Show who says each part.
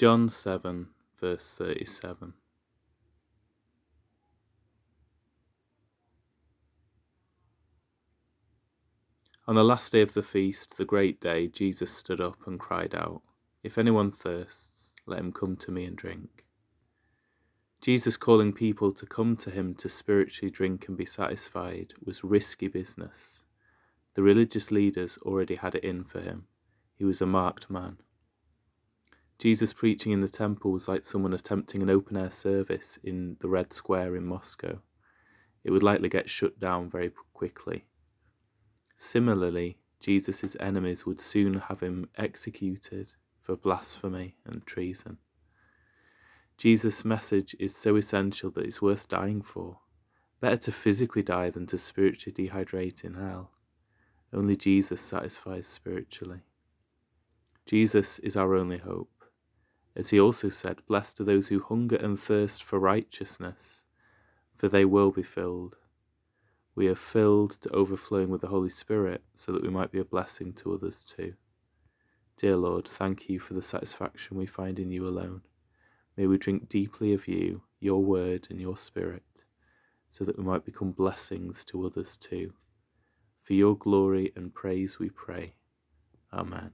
Speaker 1: John 7, verse 37. On the last day of the feast, the great day, Jesus stood up and cried out, If anyone thirsts, let him come to me and drink. Jesus calling people to come to him to spiritually drink and be satisfied was risky business. The religious leaders already had it in for him. He was a marked man. Jesus preaching in the temple was like someone attempting an open air service in the Red Square in Moscow. It would likely get shut down very quickly. Similarly, Jesus' enemies would soon have him executed for blasphemy and treason. Jesus' message is so essential that it's worth dying for. Better to physically die than to spiritually dehydrate in hell. Only Jesus satisfies spiritually. Jesus is our only hope. As he also said, Blessed are those who hunger and thirst for righteousness, for they will be filled. We are filled to overflowing with the Holy Spirit so that we might be a blessing to others too. Dear Lord, thank you for the satisfaction we find in you alone. May we drink deeply of you, your word, and your spirit, so that we might become blessings to others too. For your glory and praise we pray. Amen.